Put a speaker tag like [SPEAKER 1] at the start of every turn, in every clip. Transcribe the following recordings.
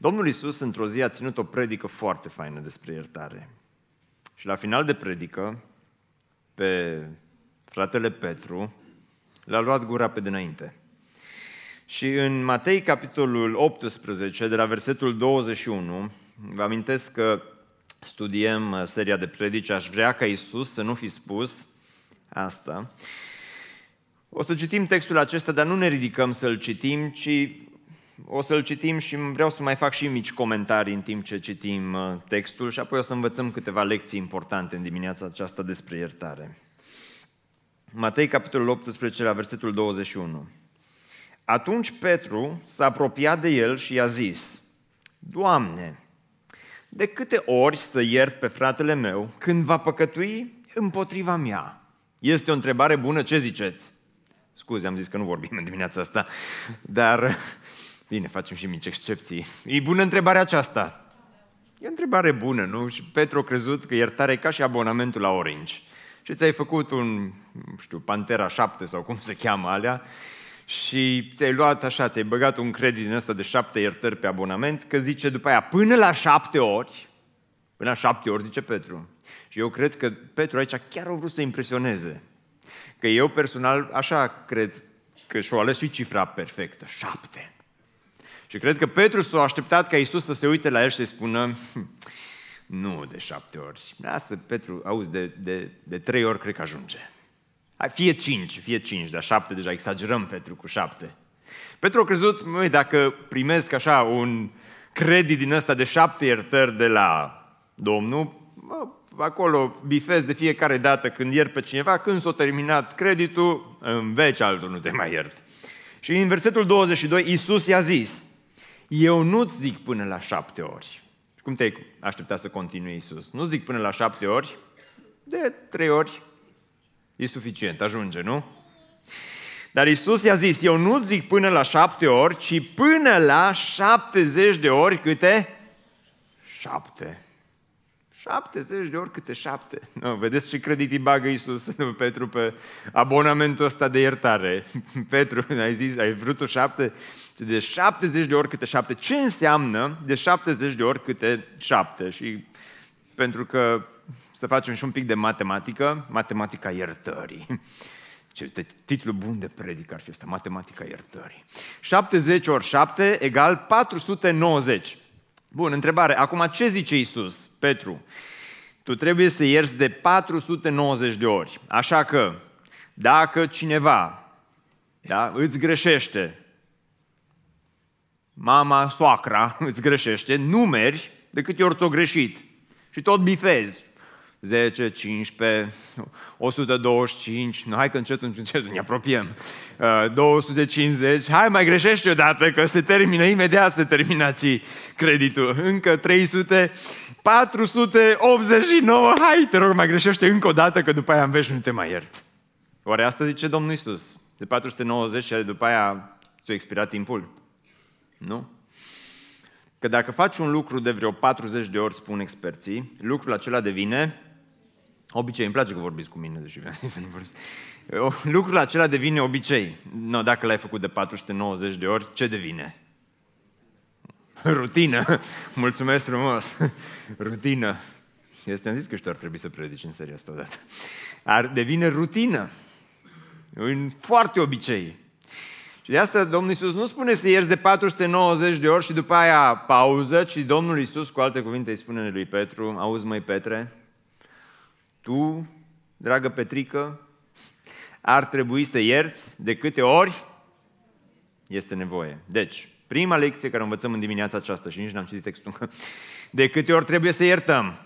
[SPEAKER 1] Domnul Isus într-o zi a ținut o predică foarte faină despre iertare. Și la final de predică, pe fratele Petru, l-a luat gura pe dinainte. Și în Matei, capitolul 18, de la versetul 21, vă amintesc că studiem uh, seria de predici, aș vrea ca Isus să nu fi spus asta. O să citim textul acesta, dar nu ne ridicăm să-l citim, ci o să-l citim și vreau să mai fac și mici comentarii în timp ce citim uh, textul și apoi o să învățăm câteva lecții importante în dimineața aceasta despre iertare. Matei, capitolul 18, la versetul 21. Atunci Petru s-a apropiat de el și i-a zis, Doamne, de câte ori să iert pe fratele meu când va păcătui împotriva mea? Este o întrebare bună, ce ziceți? Scuze, am zis că nu vorbim în dimineața asta, dar bine, facem și mici excepții. E bună întrebarea aceasta. E o întrebare bună, nu? Și Petru a crezut că iertarea e ca și abonamentul la Orange. Și ți-ai făcut un, nu știu, Pantera 7 sau cum se cheamă alea, și ți-ai luat așa, ți-ai băgat un credit din ăsta de șapte iertări pe abonament, că zice după aia, până la șapte ori, până la șapte ori, zice Petru. Și eu cred că Petru aici chiar a vrut să impresioneze. Că eu personal așa cred că și-o ales și cifra perfectă, șapte. Și cred că Petru s-a așteptat ca Isus să se uite la el și să-i spună, hm, nu de șapte ori. Lasă, Petru, auzi, de, de, de trei ori cred că ajunge. Fie cinci, fie cinci, dar șapte deja exagerăm Petru cu șapte. Petru a crezut, măi, dacă primesc așa un credit din ăsta de șapte iertări de la Domnul, mă, acolo bifez de fiecare dată când iert pe cineva, când s-a terminat creditul, în veci altul nu te mai iert. Și în versetul 22, Iisus i-a zis, eu nu-ți zic până la șapte ori. Cum te-ai așteptat să continui Iisus? Nu zic până la șapte ori, de trei ori, E suficient, ajunge, nu? Dar Isus i-a zis, eu nu zic până la șapte ori, ci până la șaptezeci de ori câte? Șapte. 70 de ori câte șapte. No, vedeți ce credit îi bagă Iisus Petru pe abonamentul ăsta de iertare. Petru, ai zis, ai vrut o șapte? De 70 de ori câte șapte. Ce înseamnă de 70 de ori câte șapte? Și pentru că să facem și un pic de matematică, matematica iertării. Ce titlu bun de predică ar fi asta, matematica iertării. 70 ori 7 egal 490. Bun, întrebare. Acum ce zice Isus, Petru? Tu trebuie să ierți de 490 de ori. Așa că, dacă cineva da, îți greșește, mama, soacra îți greșește, numeri de câte ori ți-o greșit. Și tot bifezi. 10, 15, 125, nu, hai că încet, încet, ne apropiem, 250, uh, hai mai greșești odată că se termină, imediat se termină și creditul, încă 300, 489, hai te rog mai greșește încă o dată că după aia în veci nu te mai iert. Oare asta zice Domnul Isus? De 490 și după aia ți-a expirat timpul? Nu? Că dacă faci un lucru de vreo 40 de ori, spun experții, lucrul acela devine Obicei, îmi place că vorbiți cu mine, deși vreau să nu vorbesc. Lucrul acela devine obicei. No, dacă l-ai făcut de 490 de ori, ce devine? Rutină. Mulțumesc frumos. Rutină. Este am zis că și tu ar trebui să predici în seria asta odată. Ar devine rutină. Un foarte obicei. Și de asta Domnul Iisus nu spune să ierți de 490 de ori și după aia pauză, ci Domnul Iisus, cu alte cuvinte, îi spune lui Petru, auzi măi Petre, tu, dragă Petrică, ar trebui să ierți de câte ori este nevoie. Deci, prima lecție care o învățăm în dimineața aceasta, și nici n-am citit textul, de câte ori trebuie să iertăm.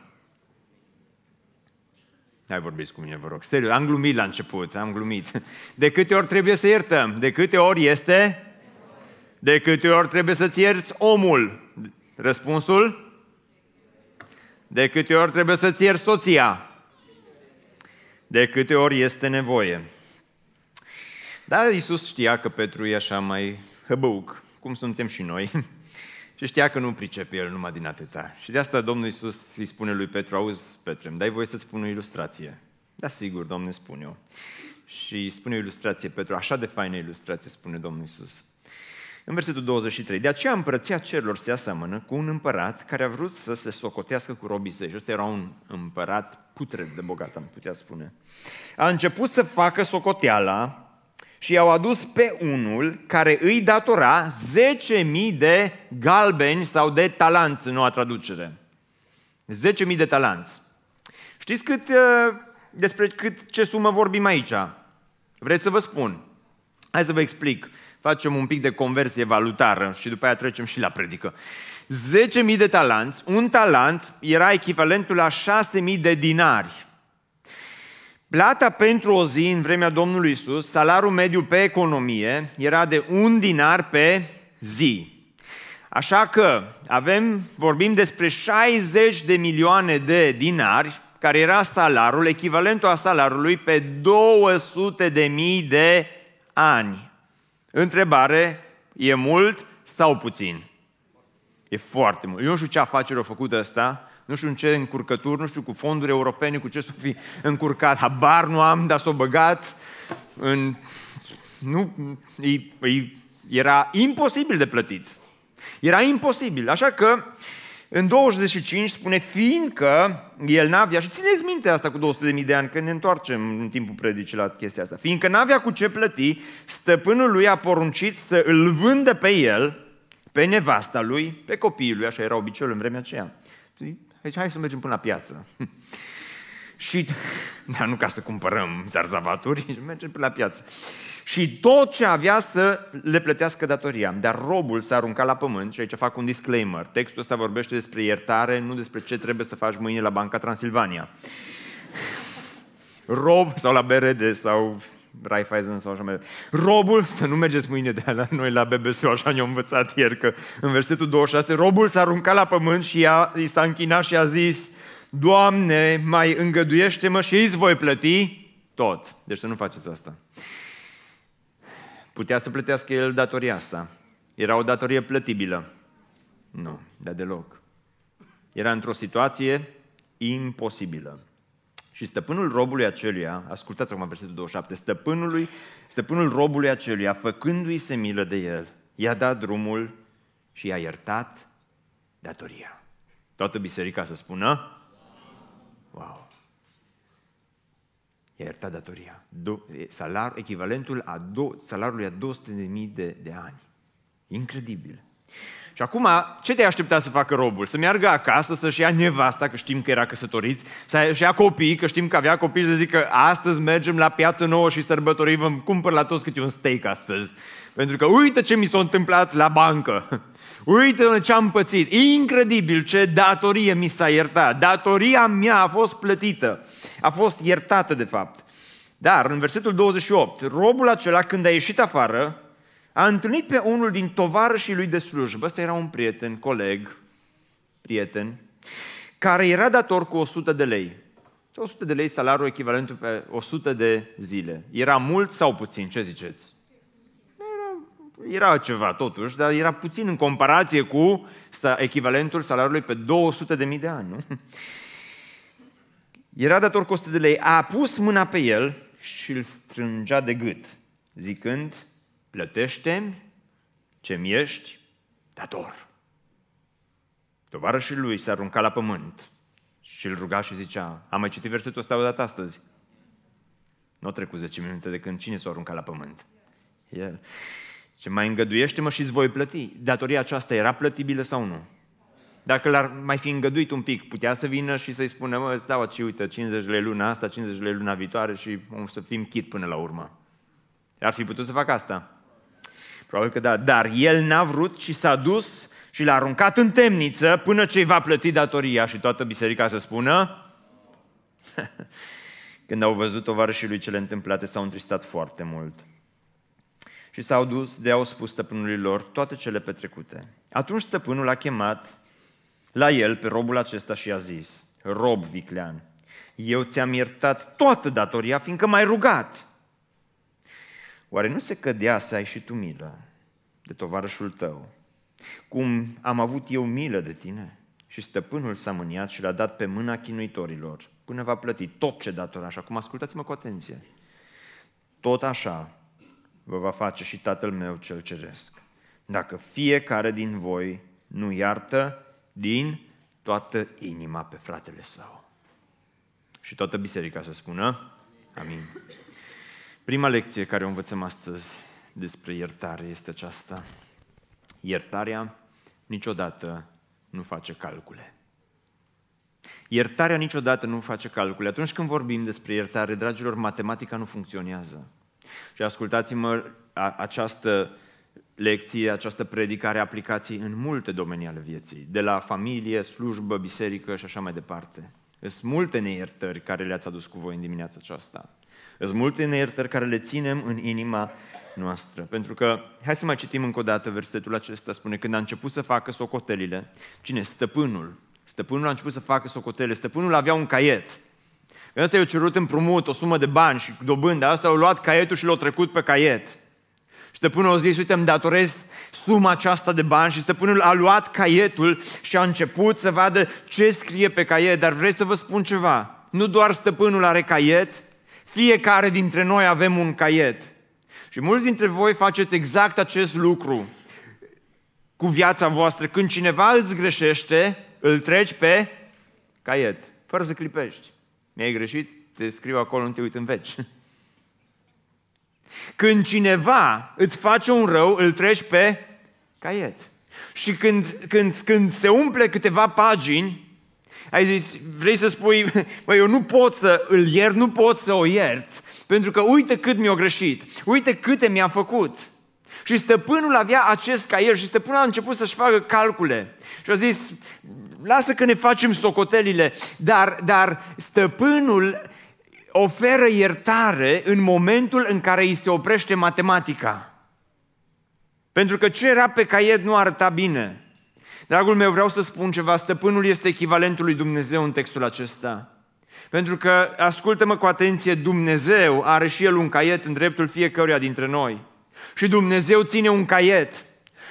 [SPEAKER 1] Hai vorbiți cu mine, vă rog. Serios, am glumit la început, am glumit. De câte ori trebuie să iertăm? De câte ori este? De câte ori trebuie să-ți ierți omul? Răspunsul? De câte ori trebuie să-ți ierți soția? de câte ori este nevoie. Dar Iisus știa că Petru e așa mai hăbăuc, cum suntem și noi, și știa că nu pricepe el numai din atâta. Și de asta Domnul Iisus îi spune lui Petru, auzi, Petre, îmi dai voie să-ți spun o ilustrație. Da, sigur, Domnul spune eu. Și spune o ilustrație, Petru, așa de faină ilustrație, spune Domnul Iisus. În versetul 23, de aceea împărăția cerurilor se aseamănă cu un împărat care a vrut să se socotească cu robii săi. Și ăsta era un împărat putred de bogat, am putea spune. A început să facă socoteala și i-au adus pe unul care îi datora 10.000 de galbeni sau de talanți în noua traducere. 10.000 de talanți. Știți cât, uh, despre cât, ce sumă vorbim aici? Vreți să vă spun? Hai să vă explic. Facem un pic de conversie valutară și după aia trecem și la predică. 10.000 de talanți, un talent era echivalentul la 6.000 de dinari. Plata pentru o zi în vremea Domnului Isus, salariul mediu pe economie, era de un dinar pe zi. Așa că avem, vorbim despre 60 de milioane de dinari, care era salariul, echivalentul a salariului pe 200 de mii de ani. Întrebare, e mult sau puțin? E foarte mult. Eu nu știu ce afacere a făcut ăsta, nu știu în ce încurcături, nu știu cu fonduri europene, cu ce să fi încurcat, habar nu am, dar s-a băgat în... Nu, e, e, era imposibil de plătit. Era imposibil. Așa că în 25 spune, fiindcă el n-avea, și țineți minte asta cu 200.000 de ani, că ne întoarcem în timpul predicii la chestia asta, fiindcă n-avea cu ce plăti, stăpânul lui a poruncit să îl vândă pe el, pe nevasta lui, pe copiii lui, așa era obiceiul în vremea aceea. Deci hai să mergem până la piață. și, dar nu ca să cumpărăm zarzavaturi, mergem până la piață. Și tot ce avea să le plătească datoria. Dar robul s-a aruncat la pământ și aici fac un disclaimer. Textul ăsta vorbește despre iertare, nu despre ce trebuie să faci mâine la Banca Transilvania. Rob sau la BRD sau Raiffeisen sau așa mai Robul, să nu mergeți mâine de la noi la BBC, așa ne-au învățat ieri, că în versetul 26, robul s-a aruncat la pământ și ea, i s-a închinat și a zis, Doamne, mai îngăduiește-mă și îți voi plăti tot. Deci să nu faceți asta. Putea să plătească el datoria asta. Era o datorie plătibilă. Nu, dar deloc. Era într-o situație imposibilă. Și stăpânul robului aceluia, ascultați acum versetul 27, stăpânului, stăpânul robului aceluia, făcându-i se milă de el, i-a dat drumul și i-a iertat datoria. Toată biserica să spună, wow, i-a iertat datoria. Do, salar, echivalentul a do, salariului a 200.000 de, de ani. Incredibil. Și acum, ce te aștepta să facă robul? Să meargă acasă, să-și ia nevasta, că știm că era căsătorit, să-și ia copii, că știm că avea copii, să zică astăzi mergem la piață nouă și sărbătorim, vă cumpăr la toți câte un steak astăzi. Pentru că uite ce mi s-a întâmplat la bancă. Uite ce am pățit. Incredibil ce datorie mi s-a iertat. Datoria mea a fost plătită. A fost iertată, de fapt. Dar, în versetul 28, robul acela, când a ieșit afară, a întâlnit pe unul din tovarășii lui de slujbă, ăsta era un prieten, coleg, prieten, care era dator cu 100 de lei. 100 de lei salariul echivalentul pe 100 de zile. Era mult sau puțin? Ce ziceți? Era, era ceva totuși, dar era puțin în comparație cu echivalentul salariului pe 200 de mii de ani. Nu? Era dator cu 100 de lei. A pus mâna pe el și îl strângea de gât, zicând, plătește ce-mi ești dator. Tovarășul lui s-a aruncat la pământ și îl ruga și zicea, am mai citit versetul ăsta odată astăzi. Nu au trecut 10 minute de când cine s-a aruncat la pământ? El. Ce mai îngăduiește-mă și îți voi plăti. Datoria aceasta era plătibilă sau nu? Dacă l-ar mai fi îngăduit un pic, putea să vină și să-i spună, mă, îți dau și uite, 50 lei luna asta, 50 lei luna viitoare și o să fim chit până la urmă. Ar fi putut să facă asta. Probabil că da. Dar el n-a vrut și s-a dus și l-a aruncat în temniță până ce va plăti datoria și toată biserica să spună când au văzut tovarășii lui cele întâmplate, s-au întristat foarte mult. Și s-au dus de au spus stăpânului lor toate cele petrecute. Atunci stăpânul a chemat la el pe robul acesta și a zis, rob viclean, eu ți-am iertat toată datoria, fiindcă m-ai rugat. Oare nu se cădea să ai și tu milă de tovarășul tău, cum am avut eu milă de tine? Și stăpânul s-a mâniat și l-a dat pe mâna chinuitorilor, până va plăti tot ce datora. Așa cum ascultați-mă cu atenție. Tot așa vă va face și Tatăl meu cel ceresc. dacă fiecare din voi nu iartă din toată inima pe fratele său. Și toată biserica să spună, amin. Prima lecție care o învățăm astăzi despre iertare este aceasta. Iertarea niciodată nu face calcule. Iertarea niciodată nu face calcule. Atunci când vorbim despre iertare, dragilor, matematica nu funcționează. Și ascultați-mă, această lecție, această predicare aplicații în multe domenii ale vieții, de la familie, slujbă, biserică și așa mai departe. Sunt multe neiertări care le-ați adus cu voi în dimineața aceasta. Sunt multe neiertări care le ținem în inima noastră. Pentru că, hai să mai citim încă o dată versetul acesta, spune, când a început să facă socotelile, cine? Stăpânul. Stăpânul a început să facă socotelile. Stăpânul avea un caiet. Când ăsta i-a cerut împrumut, o sumă de bani și dobândă, asta au luat caietul și l-au trecut pe caiet. Și stăpânul a zis, uite, îmi datorez suma aceasta de bani și stăpânul a luat caietul și a început să vadă ce scrie pe caiet. Dar vreți să vă spun ceva? Nu doar stăpânul are caiet, fiecare dintre noi avem un caiet. Și mulți dintre voi faceți exact acest lucru cu viața voastră. Când cineva îți greșește, îl treci pe caiet, fără să clipești. Mi-ai greșit, te scriu acolo, nu te uit în veci. Când cineva îți face un rău, îl treci pe caiet. Și când, când, când se umple câteva pagini, ai zis, vrei să spui, băi, eu nu pot să îl iert, nu pot să o iert, pentru că uite cât mi-a greșit, uite câte mi-a făcut. Și stăpânul avea acest caier și stăpânul a început să-și facă calcule. Și a zis, lasă că ne facem socotelile, dar, dar stăpânul oferă iertare în momentul în care îi se oprește matematica. Pentru că ce era pe caiet nu arăta bine. Dragul meu, vreau să spun ceva, stăpânul este echivalentul lui Dumnezeu în textul acesta. Pentru că, ascultă-mă cu atenție, Dumnezeu are și El un caiet în dreptul fiecăruia dintre noi. Și Dumnezeu ține un caiet.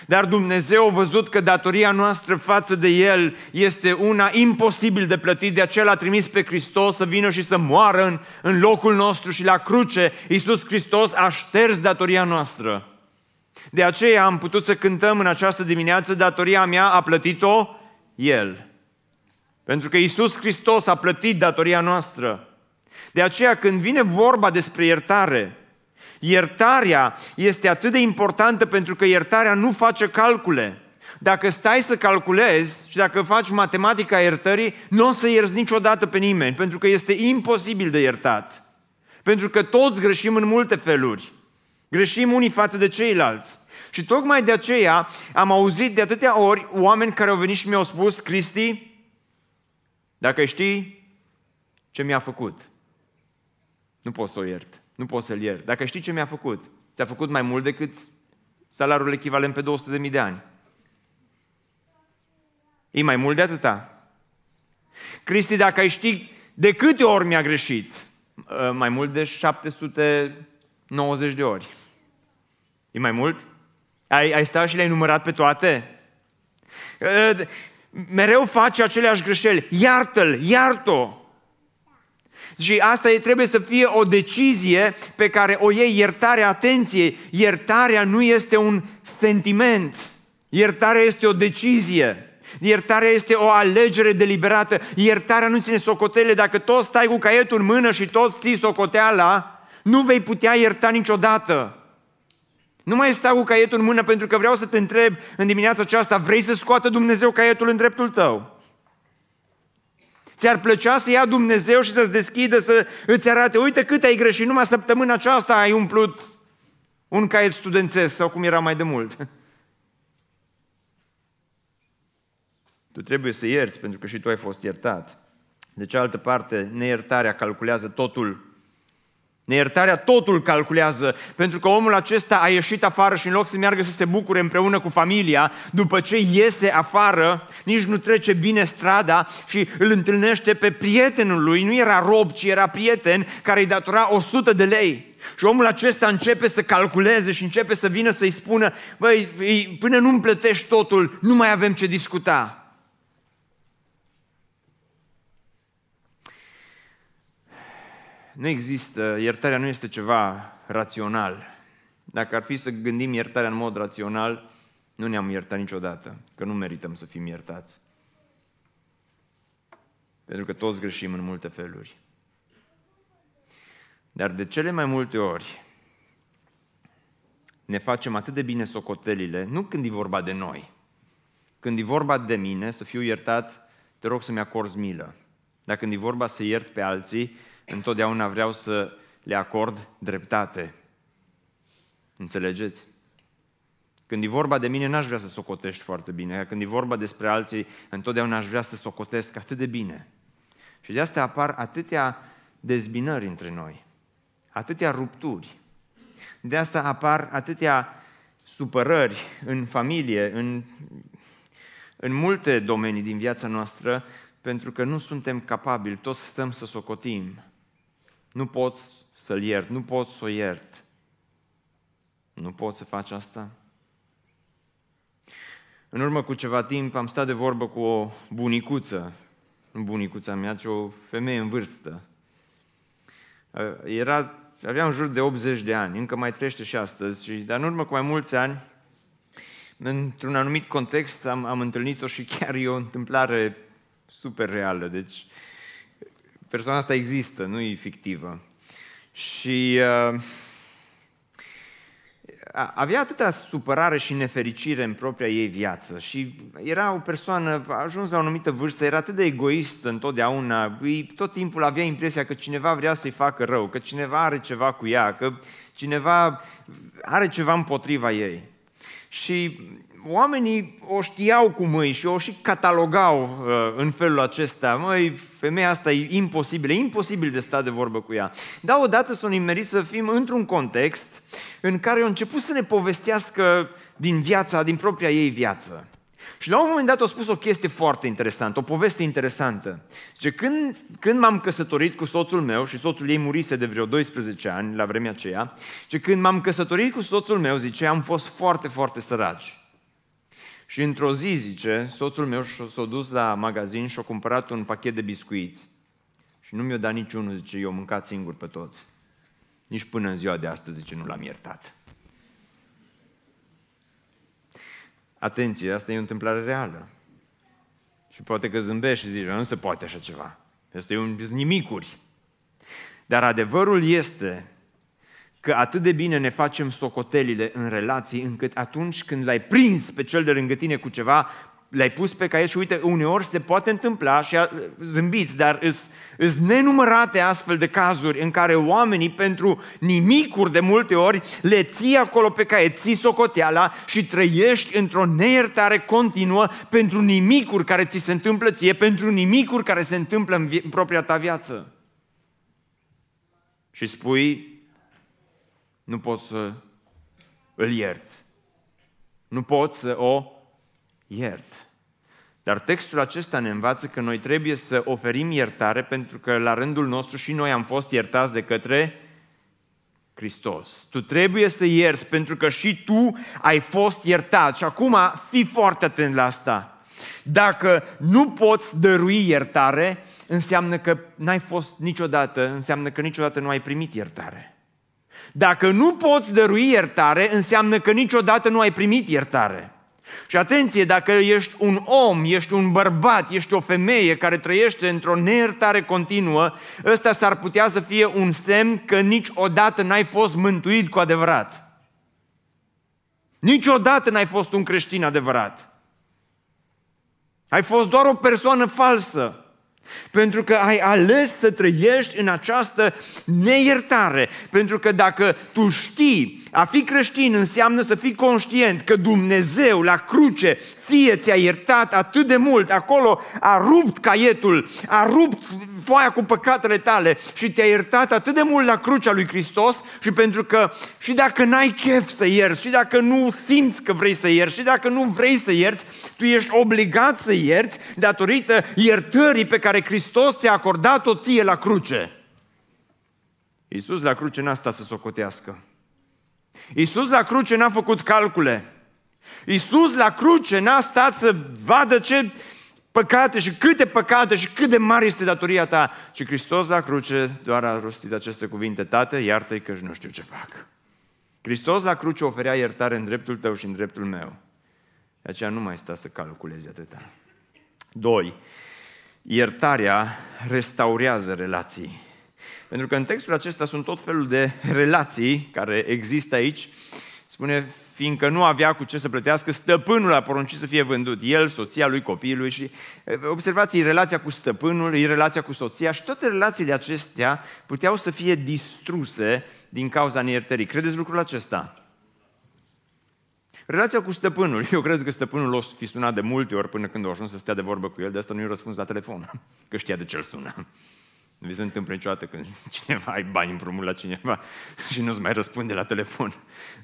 [SPEAKER 1] Dar Dumnezeu a văzut că datoria noastră față de El este una imposibil de plătit, de aceea l-a trimis pe Hristos să vină și să moară în, în locul nostru și la cruce Iisus Hristos a șters datoria noastră. De aceea am putut să cântăm în această dimineață, datoria mea a plătit-o El. Pentru că Iisus Hristos a plătit datoria noastră. De aceea când vine vorba despre iertare, iertarea este atât de importantă pentru că iertarea nu face calcule. Dacă stai să calculezi și dacă faci matematica iertării, nu o să ierți niciodată pe nimeni, pentru că este imposibil de iertat. Pentru că toți greșim în multe feluri. Greșim unii față de ceilalți. Și tocmai de aceea am auzit de atâtea ori oameni care au venit și mi-au spus, Cristi, dacă știi ce mi-a făcut, nu pot să o iert, nu pot să-l iert. Dacă știi ce mi-a făcut, ți-a făcut mai mult decât salariul echivalent pe 200.000 de ani. E mai mult de atâta. Cristi, dacă ai ști de câte ori mi-a greșit, ă, mai mult de 790 de ori. E mai mult? Ai, ai stat și le-ai numărat pe toate? Ă, mereu face aceleași greșeli. Iartă-l, iartă-o. Și asta trebuie să fie o decizie pe care o iei iertarea, atenție, iertarea nu este un sentiment, iertarea este o decizie. Iertarea este o alegere deliberată. Iertarea nu ține socotele. Dacă tot stai cu caietul în mână și tot ții socoteala, nu vei putea ierta niciodată. Nu mai stau cu caietul în mână pentru că vreau să te întreb în dimineața aceasta, vrei să scoată Dumnezeu caietul în dreptul tău? Ți-ar plăcea să ia Dumnezeu și să-ți deschidă, să îți arate, uite cât ai greșit, numai săptămâna aceasta ai umplut un caiet studențesc sau cum era mai de mult. Tu trebuie să ierți pentru că și tu ai fost iertat. De cealaltă parte, neiertarea calculează totul Neiertarea totul calculează, pentru că omul acesta a ieșit afară și în loc să meargă să se bucure împreună cu familia, după ce iese afară, nici nu trece bine strada și îl întâlnește pe prietenul lui, nu era rob, ci era prieten, care îi datora 100 de lei. Și omul acesta începe să calculeze și începe să vină să-i spună, băi, până nu-mi plătești totul, nu mai avem ce discuta. Nu există, iertarea nu este ceva rațional. Dacă ar fi să gândim iertarea în mod rațional, Nu ne-am iertat niciodată, că nu merităm să fim iertați. Pentru că toți greșim în multe feluri. Dar de cele mai multe ori ne facem atât de bine socotelile, nu când e vorba de noi. Când e vorba de mine, să fiu iertat, te rog să-mi acorzi milă. Dar când e vorba să iert pe alții, întotdeauna vreau să le acord dreptate. Înțelegeți? Când e vorba de mine, n-aș vrea să socotești foarte bine. Când e vorba despre alții, întotdeauna aș vrea să socotesc atât de bine. Și de asta apar atâtea dezbinări între noi, atâtea rupturi. De asta apar atâtea supărări în familie, în, în multe domenii din viața noastră, pentru că nu suntem capabili, toți stăm să socotim. Nu poți să-l iert, nu poți să o iert. Nu poți să faci asta? În urmă cu ceva timp am stat de vorbă cu o bunicuță, nu bunicuța mea, ci o femeie în vârstă. Era, avea în jur de 80 de ani, încă mai trăiește și astăzi, dar în urmă cu mai mulți ani, într-un anumit context, am, am întâlnit-o și chiar e o întâmplare super reală. Deci, persoana asta există, nu e fictivă. Și uh, avea atâta supărare și nefericire în propria ei viață și era o persoană, a ajuns la o anumită vârstă, era atât de egoistă întotdeauna, tot timpul avea impresia că cineva vrea să-i facă rău, că cineva are ceva cu ea, că cineva are ceva împotriva ei. Și oamenii o știau cu mâini și o și catalogau uh, în felul acesta. Măi, femeia asta e imposibilă, e imposibil de stat de vorbă cu ea. Dar odată s-o nimerit să fim într-un context în care au început să ne povestească din viața, din propria ei viață. Și la un moment dat a spus o chestie foarte interesantă, o poveste interesantă. Zice, când, când m-am căsătorit cu soțul meu, și soțul ei murise de vreo 12 ani la vremea aceea, zice, când m-am căsătorit cu soțul meu, zice, am fost foarte, foarte săraci. Și într-o zi, zice, soțul meu s-a dus la magazin și a cumpărat un pachet de biscuiți. Și nu mi-a dat niciunul, zice, eu am mâncat singur pe toți. Nici până în ziua de astăzi, zice, nu l-am iertat. Atenție, asta e o întâmplare reală. Și poate că zâmbești și zici, nu se poate așa ceva. Asta e un nimicuri. Dar adevărul este că atât de bine ne facem socotelile în relații, încât atunci când l-ai prins pe cel de lângă tine cu ceva, l-ai pus pe caiet și uite, uneori se poate întâmpla și zâmbiți, dar sunt nenumărate astfel de cazuri în care oamenii pentru nimicuri de multe ori le ții acolo pe caiet, ții socoteala și trăiești într-o neiertare continuă pentru nimicuri care ți se întâmplă ție, pentru nimicuri care se întâmplă în, vi- în propria ta viață. Și spui, nu pot să îl iert. Nu pot să o iert. Dar textul acesta ne învață că noi trebuie să oferim iertare pentru că la rândul nostru și noi am fost iertați de către Hristos. Tu trebuie să ierți pentru că și tu ai fost iertat. Și acum fii foarte atent la asta. Dacă nu poți dărui iertare, înseamnă că n-ai fost niciodată, înseamnă că niciodată nu ai primit iertare. Dacă nu poți dărui iertare, înseamnă că niciodată nu ai primit iertare. Și atenție, dacă ești un om, ești un bărbat, ești o femeie care trăiește într-o neiertare continuă, ăsta s-ar putea să fie un semn că niciodată n-ai fost mântuit cu adevărat. Niciodată n-ai fost un creștin adevărat. Ai fost doar o persoană falsă. Pentru că ai ales să trăiești în această neiertare. Pentru că dacă tu știi a fi creștin înseamnă să fii conștient că Dumnezeu la cruce fie ți-a iertat atât de mult, acolo a rupt caietul, a rupt foaia cu păcatele tale și te-a iertat atât de mult la crucea lui Hristos și pentru că și dacă n-ai chef să ierți, și dacă nu simți că vrei să ierți, și dacă nu vrei să ierți, tu ești obligat să ierți datorită iertării pe care Hristos ți-a acordat-o ție la cruce. Iisus la cruce n-a stat să socotească. Iisus la cruce n-a făcut calcule. Iisus la cruce n-a stat să vadă ce păcate și câte păcate și cât de mare este datoria ta. Și Hristos la cruce doar a rostit aceste cuvinte, Tată, iartă-i că nu știu ce fac. Hristos la cruce oferea iertare în dreptul tău și în dreptul meu. De aceea nu mai sta să calculezi atâta. Doi, iertarea restaurează relații. Pentru că în textul acesta sunt tot felul de relații care există aici. Spune, fiindcă nu avea cu ce să plătească, stăpânul a poruncit să fie vândut. El, soția lui, copiii și observați, relația cu stăpânul, e relația cu soția și toate relațiile acestea puteau să fie distruse din cauza neiertării. Credeți lucrul acesta? Relația cu stăpânul. Eu cred că stăpânul o fi sunat de multe ori până când a ajuns să stea de vorbă cu el, de asta nu i-a răspuns la telefon, că știa de ce îl sună. Nu vi se întâmplă niciodată când cineva ai bani împrumut la cineva și nu-ți mai răspunde la telefon.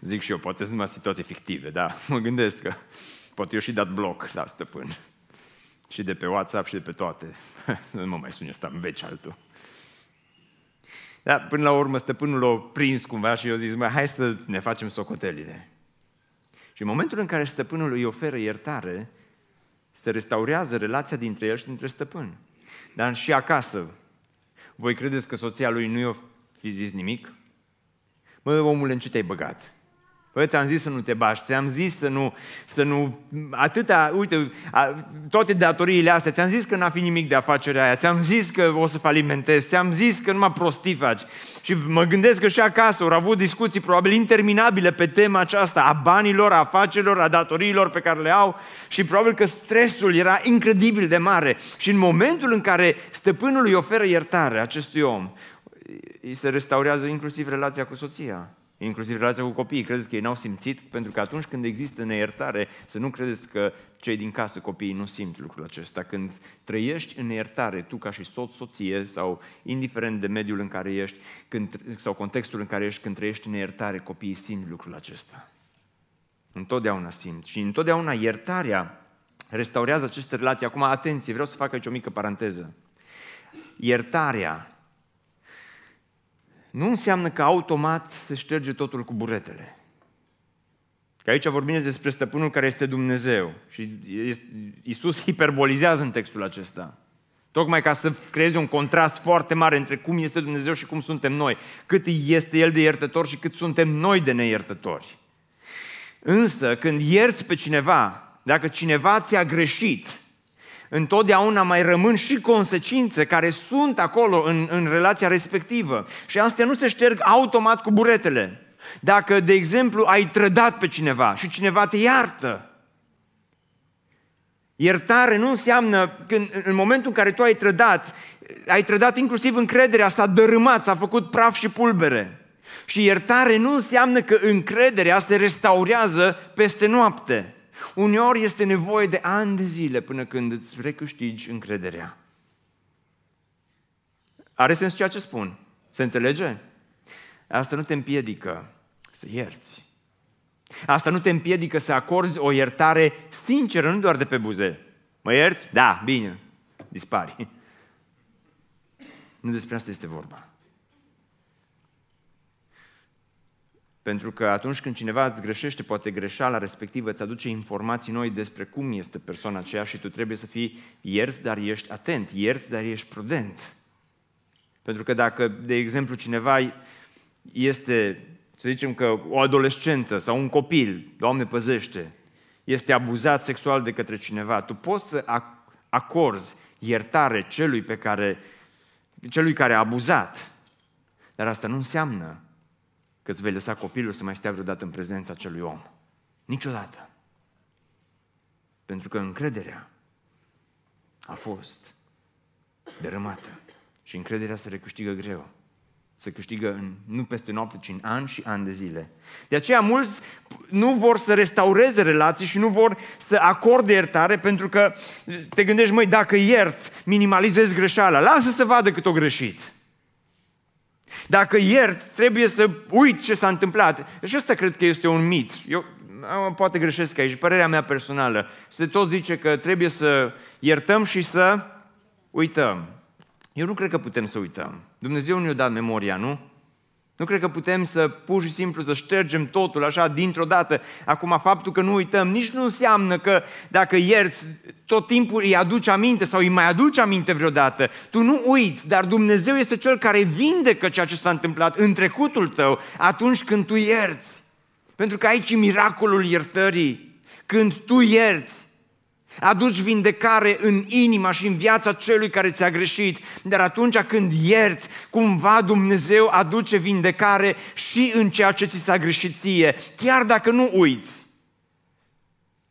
[SPEAKER 1] Zic și eu, poate sunt numai situații fictive, da, mă gândesc că poate eu și dat bloc la stăpân. Și de pe WhatsApp și de pe toate. Să nu mă mai suni ăsta în veci altul. Da, până la urmă stăpânul l-a prins cumva și eu zis, mai hai să ne facem socotelile. Și în momentul în care stăpânul îi oferă iertare, se restaurează relația dintre el și dintre stăpân. Dar și acasă, voi credeți că soția lui nu i-a fi zis nimic? Mă, omule, în ce te-ai băgat? Păi, ți-am zis să nu te bași, ți-am zis să nu, să nu, atâta, uite, a, toate datoriile astea, ți-am zis că n-a fi nimic de afacerea aia, ți-am zis că o să falimentezi, ți-am zis că numai prostii faci. Și mă gândesc că și acasă au avut discuții probabil interminabile pe tema aceasta, a banilor, a afacerilor, a datoriilor pe care le au și probabil că stresul era incredibil de mare. Și în momentul în care stăpânul îi oferă iertare acestui om, îi se restaurează inclusiv relația cu soția inclusiv relația cu copiii. Credeți că ei n-au simțit? Pentru că atunci când există neiertare, să nu credeți că cei din casă, copiii, nu simt lucrul acesta. Când trăiești în neiertare, tu ca și soț, soție sau indiferent de mediul în care ești când, sau contextul în care ești, când trăiești în neiertare, copiii simt lucrul acesta. Întotdeauna simt. Și întotdeauna iertarea restaurează aceste relații. Acum, atenție, vreau să fac aici o mică paranteză. Iertarea nu înseamnă că automat se șterge totul cu buretele. Că aici vorbim despre stăpânul care este Dumnezeu. Și Iisus hiperbolizează în textul acesta. Tocmai ca să creeze un contrast foarte mare între cum este Dumnezeu și cum suntem noi. Cât este El de iertător și cât suntem noi de neiertători. Însă, când ierți pe cineva, dacă cineva ți-a greșit, întotdeauna mai rămân și consecințe care sunt acolo în, în relația respectivă. Și astea nu se șterg automat cu buretele. Dacă, de exemplu, ai trădat pe cineva și cineva te iartă, iertare nu înseamnă când, în momentul în care tu ai trădat, ai trădat inclusiv încrederea, s-a dărâmat, s-a făcut praf și pulbere. Și iertare nu înseamnă că încrederea se restaurează peste noapte. Uneori este nevoie de ani de zile până când îți recâștigi încrederea. Are sens ceea ce spun? Se înțelege? Asta nu te împiedică să ierți. Asta nu te împiedică să acorzi o iertare sinceră, nu doar de pe buze. Mă ierți? Da, bine. Dispari. Nu despre asta este vorba. Pentru că atunci când cineva îți greșește, poate greșeala respectivă îți aduce informații noi despre cum este persoana aceea și tu trebuie să fii ierți, dar ești atent, ierți, dar ești prudent. Pentru că dacă, de exemplu, cineva este, să zicem că o adolescentă sau un copil, Doamne păzește, este abuzat sexual de către cineva, tu poți să acorzi iertare celui pe care, celui care a abuzat. Dar asta nu înseamnă că îți vei lăsa copilul să mai stea vreodată în prezența acelui om. Niciodată. Pentru că încrederea a fost dărâmată. Și încrederea se recâștigă greu. Se câștigă în, nu peste noapte, ci în ani și ani de zile. De aceea mulți nu vor să restaureze relații și nu vor să acorde iertare pentru că te gândești, măi, dacă iert, minimalizezi greșeala. Lasă să vadă cât o greșit. Dacă iert, trebuie să uit ce s-a întâmplat. Și asta cred că este un mit. Eu poate greșesc aici, părerea mea personală. Se tot zice că trebuie să iertăm și să uităm. Eu nu cred că putem să uităm. Dumnezeu ne-a dat memoria, nu? Nu cred că putem să pur și simplu să ștergem totul așa dintr-o dată. Acum, faptul că nu uităm nici nu înseamnă că dacă ierți, tot timpul îi aduci aminte sau îi mai aduci aminte vreodată. Tu nu uiți, dar Dumnezeu este Cel care vindecă ceea ce s-a întâmplat în trecutul tău atunci când tu ierți. Pentru că aici e miracolul iertării. Când tu ierți, aduci vindecare în inima și în viața celui care ți-a greșit. Dar atunci când ierți, cumva Dumnezeu aduce vindecare și în ceea ce ți s-a greșit ție, chiar dacă nu uiți.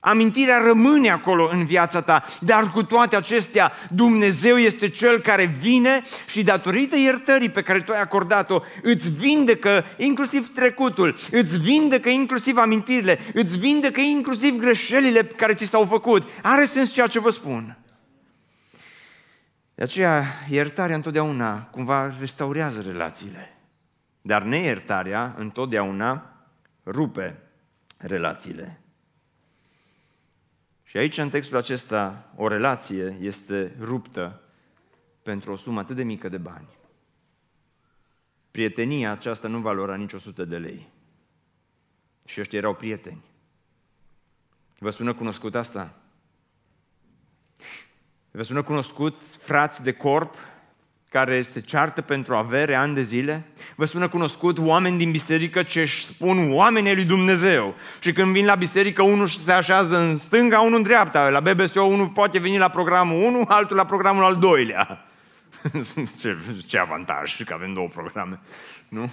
[SPEAKER 1] Amintirea rămâne acolo în viața ta, dar cu toate acestea, Dumnezeu este Cel care vine și datorită iertării pe care tu ai acordat-o, îți vindecă inclusiv trecutul, îți vindecă inclusiv amintirile, îți vindecă inclusiv greșelile care ți s-au făcut. Are sens ceea ce vă spun. De aceea, iertarea întotdeauna cumva restaurează relațiile. Dar neiertarea întotdeauna rupe relațiile. Și aici, în textul acesta, o relație este ruptă pentru o sumă atât de mică de bani. Prietenia aceasta nu valora nici 100 de lei. Și ăștia erau prieteni. Vă sună cunoscut asta? Vă sună cunoscut frați de corp care se ceartă pentru avere ani de zile? Vă sună cunoscut oameni din biserică ce își spun oamenii lui Dumnezeu. Și când vin la biserică, unul se așează în stânga, unul în dreapta. La BBSO unul poate veni la programul 1, altul la programul al doilea. ce, ce avantaj că avem două programe, nu?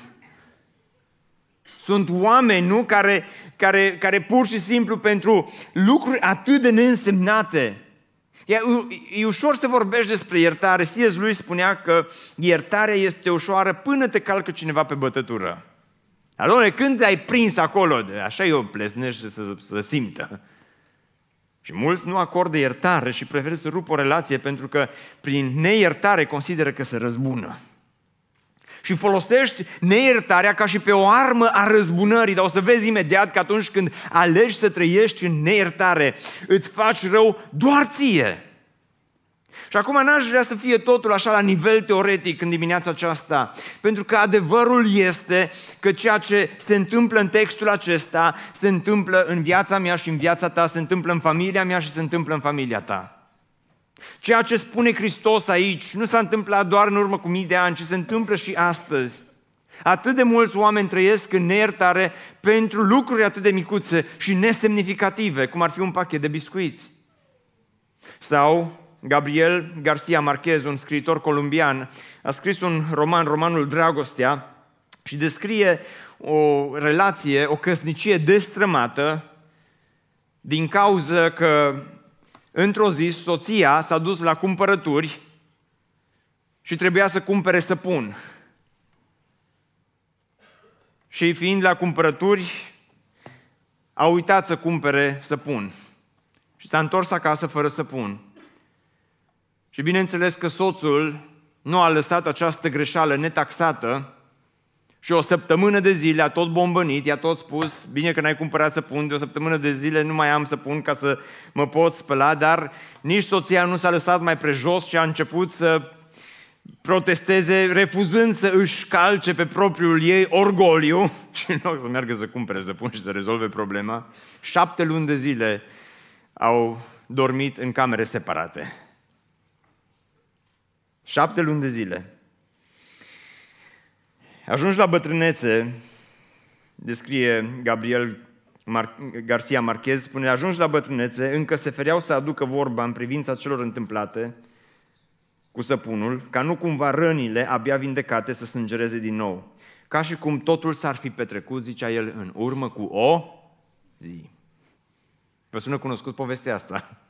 [SPEAKER 1] Sunt oameni, nu, care, care, care pur și simplu pentru lucruri atât de neînsemnate E, e ușor să vorbești despre iertare. C.S. lui spunea că iertarea este ușoară până te calcă cineva pe bătătură. Alone, când ai prins acolo, așa e o plesnește să, să simtă. Și mulți nu acordă iertare și preferă să rupă o relație pentru că prin neiertare consideră că se răzbună. Și folosești neiertarea ca și pe o armă a răzbunării, dar o să vezi imediat că atunci când alegi să trăiești în neiertare, îți faci rău doar ție. Și acum n-aș vrea să fie totul așa la nivel teoretic în dimineața aceasta, pentru că adevărul este că ceea ce se întâmplă în textul acesta se întâmplă în viața mea și în viața ta, se întâmplă în familia mea și se întâmplă în familia ta. Ceea ce spune Hristos aici nu s-a întâmplat doar în urmă cu mii de ani, ci se întâmplă și astăzi. Atât de mulți oameni trăiesc în neiertare pentru lucruri atât de micuțe și nesemnificative, cum ar fi un pachet de biscuiți. Sau Gabriel Garcia Marquez, un scriitor colombian, a scris un roman, romanul Dragostea, și descrie o relație, o căsnicie destrămată din cauza că într-o zi soția s-a dus la cumpărături și trebuia să cumpere săpun. Și fiind la cumpărături, a uitat să cumpere săpun. Și s-a întors acasă fără săpun. Și bineînțeles că soțul nu a lăsat această greșeală netaxată și o săptămână de zile a tot bombănit, i-a tot spus, bine că n-ai cumpărat să pun, de o săptămână de zile nu mai am să pun ca să mă pot spăla, dar nici soția nu s-a lăsat mai prejos și a început să protesteze, refuzând să își calce pe propriul ei orgoliu și în loc să meargă să cumpere pun și să rezolve problema, șapte luni de zile au dormit în camere separate. Șapte luni de zile. Ajungi la bătrânețe, descrie Gabriel Mar- Garcia Marquez, spune, ajungi la bătrânețe, încă se fereau să aducă vorba în privința celor întâmplate cu săpunul, ca nu cumva rănile abia vindecate să sângereze din nou. Ca și cum totul s-ar fi petrecut, zicea el, în urmă cu o zi. Vă sună cunoscut povestea asta?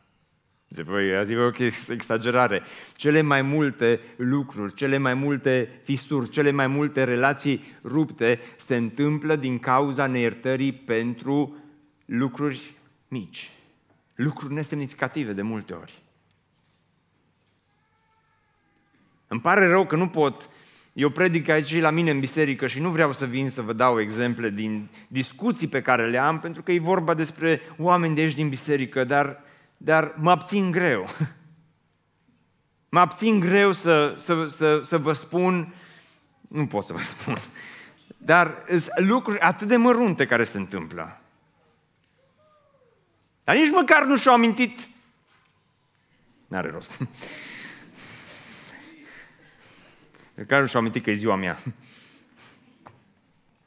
[SPEAKER 1] Zice, băi, azi o exagerare. Cele mai multe lucruri, cele mai multe fisuri, cele mai multe relații rupte se întâmplă din cauza neiertării pentru lucruri mici, lucruri nesemnificative de multe ori. Îmi pare rău că nu pot eu predic aici la mine în biserică și nu vreau să vin să vă dau exemple din discuții pe care le am, pentru că e vorba despre oameni de aici din biserică, dar dar mă abțin greu. Mă abțin greu să, să, să, să vă spun, nu pot să vă spun, dar sunt lucruri atât de mărunte care se întâmplă. Dar nici măcar nu și-au amintit. N-are rost. Măcar nu și-au amintit că e ziua mea.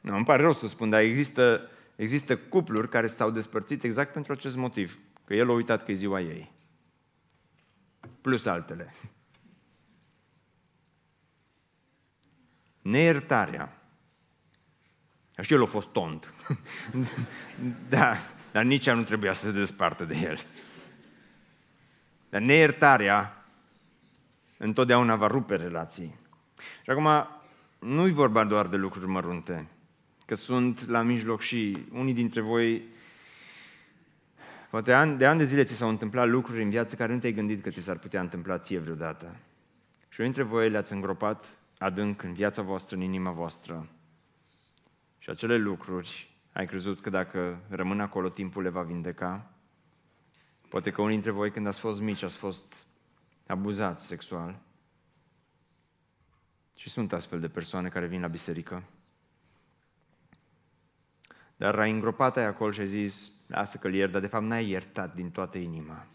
[SPEAKER 1] Nu, îmi pare rău să spun, dar există există cupluri care s-au despărțit exact pentru acest motiv, că el a uitat că e ziua ei. Plus altele. Neiertarea. Și el a fost tont. da, dar nici ea nu trebuia să se despartă de el. Dar neiertarea întotdeauna va rupe relații. Și acum, nu-i vorba doar de lucruri mărunte, că sunt la mijloc și unii dintre voi, poate de ani de zile ți s-au întâmplat lucruri în viață care nu te-ai gândit că ți s-ar putea întâmpla ție vreodată. Și unii dintre voi le-ați îngropat adânc în viața voastră, în inima voastră. Și acele lucruri, ai crezut că dacă rămân acolo, timpul le va vindeca? Poate că unii dintre voi, când ați fost mici, ați fost abuzați sexual. Și sunt astfel de persoane care vin la biserică. Dar ai îngropat ai acolo și ai zis, lasă că-l iert, dar de fapt n-ai iertat din toată inima.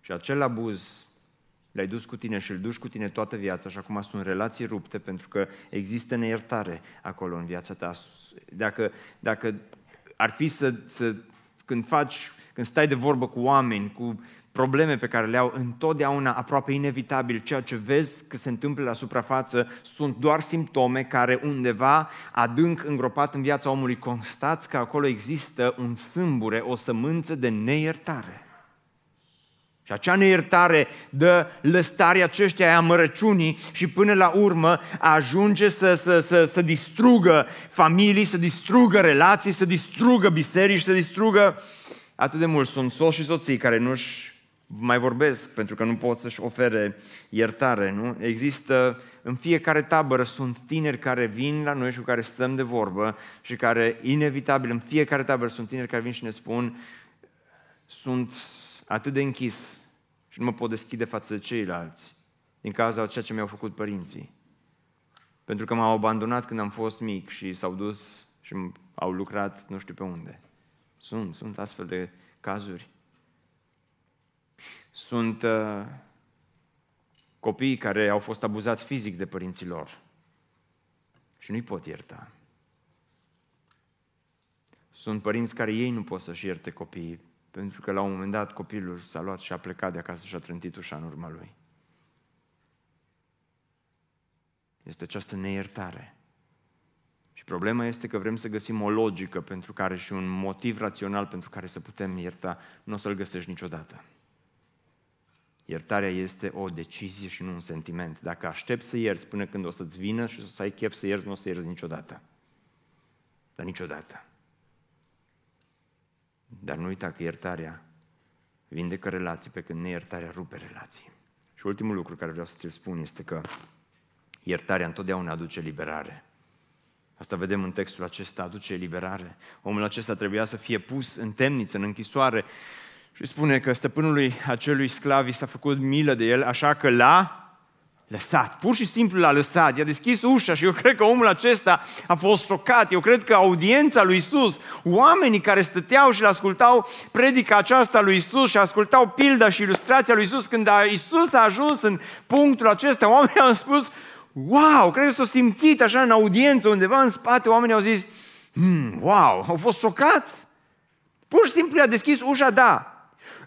[SPEAKER 1] Și acel abuz le-ai dus cu tine și îl duci cu tine toată viața și acum sunt relații rupte pentru că există neiertare acolo în viața ta. Dacă, dacă ar fi să, să când faci, când stai de vorbă cu oameni, cu probleme pe care le au, întotdeauna, aproape inevitabil, ceea ce vezi că se întâmplă la suprafață sunt doar simptome care undeva adânc îngropat în viața omului constați că acolo există un sâmbure, o sămânță de neiertare. Și acea neiertare dă lăstarea aceștia a amărăciunii și până la urmă ajunge să, să, să, să distrugă familii, să distrugă relații, să distrugă biserici, să distrugă... Atât de mult sunt soți și soții care nu-și mai vorbesc pentru că nu pot să-și ofere iertare, nu? Există, în fiecare tabără sunt tineri care vin la noi și cu care stăm de vorbă și care, inevitabil, în fiecare tabără sunt tineri care vin și ne spun sunt atât de închis și nu mă pot deschide față de ceilalți din cauza ceea ce mi-au făcut părinții. Pentru că m-au abandonat când am fost mic și s-au dus și au lucrat nu știu pe unde. Sunt, sunt astfel de cazuri. Sunt uh, copii care au fost abuzați fizic de părinții lor și nu-i pot ierta. Sunt părinți care ei nu pot să-și ierte copiii pentru că la un moment dat copilul s-a luat și a plecat de acasă și a trântit ușa în urma lui. Este această neiertare. Și problema este că vrem să găsim o logică pentru care și un motiv rațional pentru care să putem ierta, nu o să-l găsești niciodată. Iertarea este o decizie și nu un sentiment. Dacă aștepți să ierți până când o să-ți vină și o să ai chef să ierți, nu o să ierți niciodată. Dar niciodată. Dar nu uita că iertarea vindecă relații, pe când neiertarea rupe relații. Și ultimul lucru care vreau să ți-l spun este că iertarea întotdeauna aduce liberare. Asta vedem în textul acesta, aduce liberare. Omul acesta trebuia să fie pus în temniță, în închisoare și spune că stăpânului acelui sclav i s-a făcut milă de el, așa că l-a lăsat. Pur și simplu l-a lăsat. I-a deschis ușa și eu cred că omul acesta a fost șocat. Eu cred că audiența lui Isus, oamenii care stăteau și le ascultau predica aceasta lui Isus și ascultau pilda și ilustrația lui Isus, când a, Isus a ajuns în punctul acesta, oamenii au spus, wow, cred că s-au simțit așa în audiență, undeva în spate, oamenii au zis, hmm, wow, au fost șocați. Pur și simplu i-a deschis ușa, da.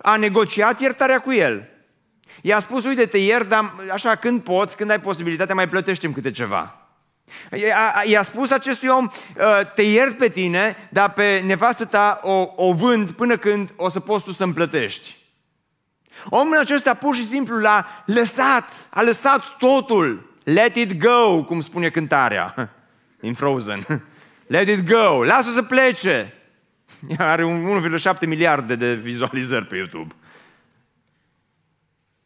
[SPEAKER 1] A negociat iertarea cu el I-a spus, uite, te iert, dar așa când poți, când ai posibilitatea, mai plătești câte ceva. I-a spus acestui om, ă, te iert pe tine, dar pe nevastă ta o, o vând până când o să poți tu să-mi plătești. Omul acesta pur și simplu l-a lăsat, a lăsat totul. Let it go, cum spune cântarea în Frozen. Let it go, lasă să plece. Are 1,7 miliarde de vizualizări pe YouTube.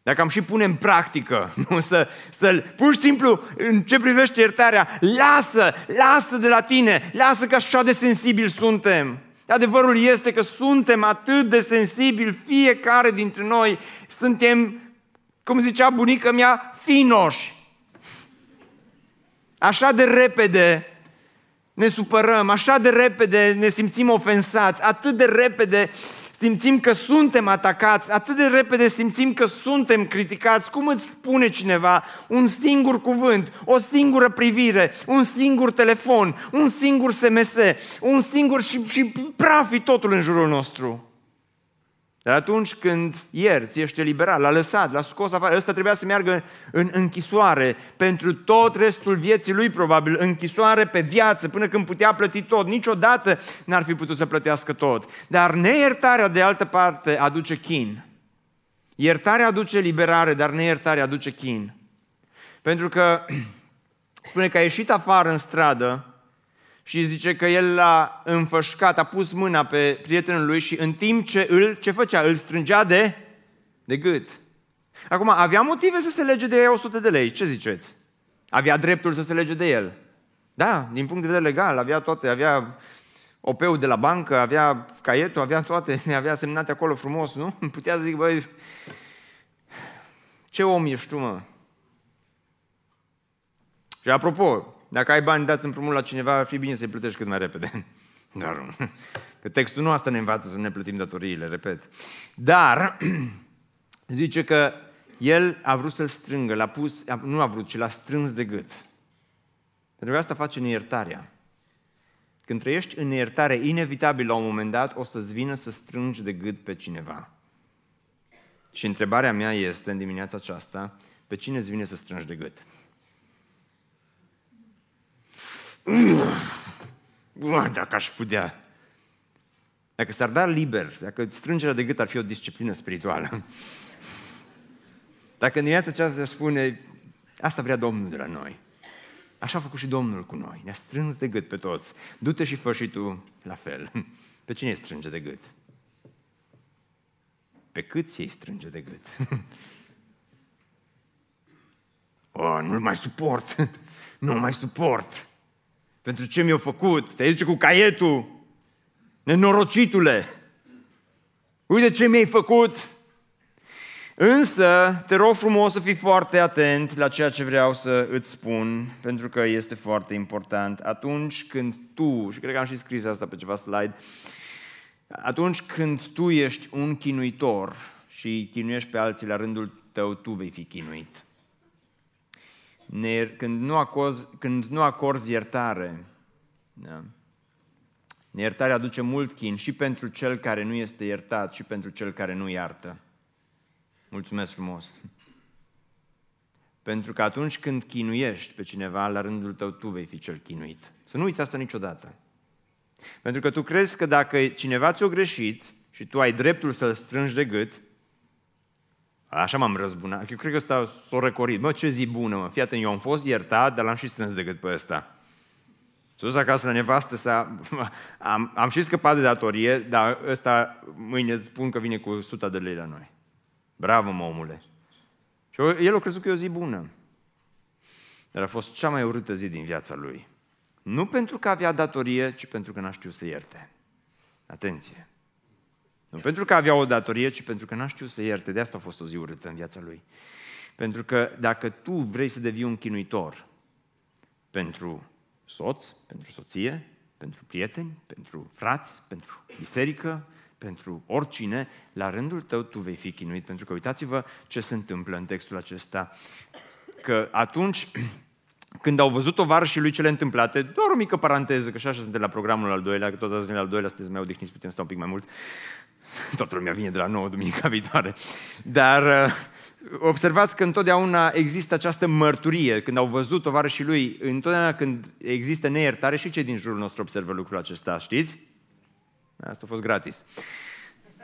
[SPEAKER 1] Dacă am și pune în practică, nu să, să pur și simplu, în ce privește iertarea, lasă, lasă de la tine, lasă că așa de sensibil suntem. Adevărul este că suntem atât de sensibili, fiecare dintre noi suntem, cum zicea bunica mea, finoși. Așa de repede ne supărăm, așa de repede ne simțim ofensați, atât de repede simțim că suntem atacați, atât de repede simțim că suntem criticați. Cum îți spune cineva un singur cuvânt, o singură privire, un singur telefon, un singur SMS, un singur și, și prafi totul în jurul nostru. Dar atunci când ierți, ești eliberat, l-a lăsat, l-a scos afară, ăsta trebuia să meargă în închisoare pentru tot restul vieții lui, probabil, închisoare pe viață, până când putea plăti tot. Niciodată n-ar fi putut să plătească tot. Dar neiertarea, de altă parte, aduce chin. Iertarea aduce liberare, dar neiertarea aduce chin. Pentru că spune că a ieșit afară în stradă și zice că el l-a înfășcat, a pus mâna pe prietenul lui și în timp ce îl, ce făcea? Îl strângea de, de gât. Acum, avea motive să se lege de 100 de lei, ce ziceți? Avea dreptul să se lege de el. Da, din punct de vedere legal, avea toate, avea OP-ul de la bancă, avea caietul, avea toate, avea semnate acolo frumos, nu? Putea să zic, băi, ce om ești tu, mă? Și apropo, dacă ai bani dați împrumut la cineva, ar fi bine să-i plătești cât mai repede. Dar, că textul nu asta ne învață să ne plătim datoriile, repet. Dar, zice că el a vrut să-l strângă, l-a pus, nu a vrut, ci l-a strâns de gât. Pentru că asta face neiertarea. Când trăiești în neiertare, inevitabil la un moment dat o să-ți vină să strângi de gât pe cineva. Și întrebarea mea este în dimineața aceasta, pe cine îți vine să strângi de gât? Dacă aș putea. Dacă s-ar da liber, dacă strângerea de gât ar fi o disciplină spirituală, dacă în dimineața aceasta spune, asta vrea Domnul de la noi, așa a făcut și Domnul cu noi, ne-a strâns de gât pe toți, du-te și fă și tu la fel. Pe cine îi strânge de gât? Pe cât ți strânge de gât? O, nu-l mai suport, nu mai suport. Pentru ce mi-au făcut? Te duce cu caietul, nenorocitule. Uite ce mi-ai făcut. Însă, te rog frumos să fii foarte atent la ceea ce vreau să îți spun, pentru că este foarte important. Atunci când tu, și cred că am și scris asta pe ceva slide, atunci când tu ești un chinuitor și chinuiești pe alții la rândul tău, tu vei fi chinuit ne, când, nu acorzi, când nu acorzi iertare, da? Neiertarea aduce mult chin și pentru cel care nu este iertat și pentru cel care nu iartă. Mulțumesc frumos! Pentru că atunci când chinuiești pe cineva, la rândul tău tu vei fi cel chinuit. Să nu uiți asta niciodată. Pentru că tu crezi că dacă cineva ți-a greșit și tu ai dreptul să-l strângi de gât, Așa m-am răzbunat. Eu cred că ăsta s-a răcorit. Mă, ce zi bună, mă. Fii atent, eu am fost iertat, dar l-am și strâns decât pe ăsta. S-a dus acasă la nevastă sa, am, am și scăpat de datorie, dar ăsta mâine spun că vine cu 100 de lei la noi. Bravo, mă, omule. Și el a crezut că e o zi bună. Dar a fost cea mai urâtă zi din viața lui. Nu pentru că avea datorie, ci pentru că n-a știut să ierte. Atenție! Nu pentru că avea o datorie, ci pentru că n-a știut să ierte. De asta a fost o zi urâtă în viața lui. Pentru că dacă tu vrei să devii un chinuitor pentru soț, pentru soție, pentru prieteni, pentru frați, pentru biserică, pentru oricine, la rândul tău tu vei fi chinuit. Pentru că uitați-vă ce se întâmplă în textul acesta. Că atunci când au văzut și lui cele întâmplate, doar o mică paranteză, că și așa suntem la programul al doilea, că tot ați venit al doilea, sunteți mai odihniți, putem sta un pic mai mult. Toată lumea vine de la nouă duminica viitoare. Dar uh, observați că întotdeauna există această mărturie. Când au văzut tovarășii lui, întotdeauna când există neiertare, și cei din jurul nostru observă lucrul acesta, știți? Asta a fost gratis.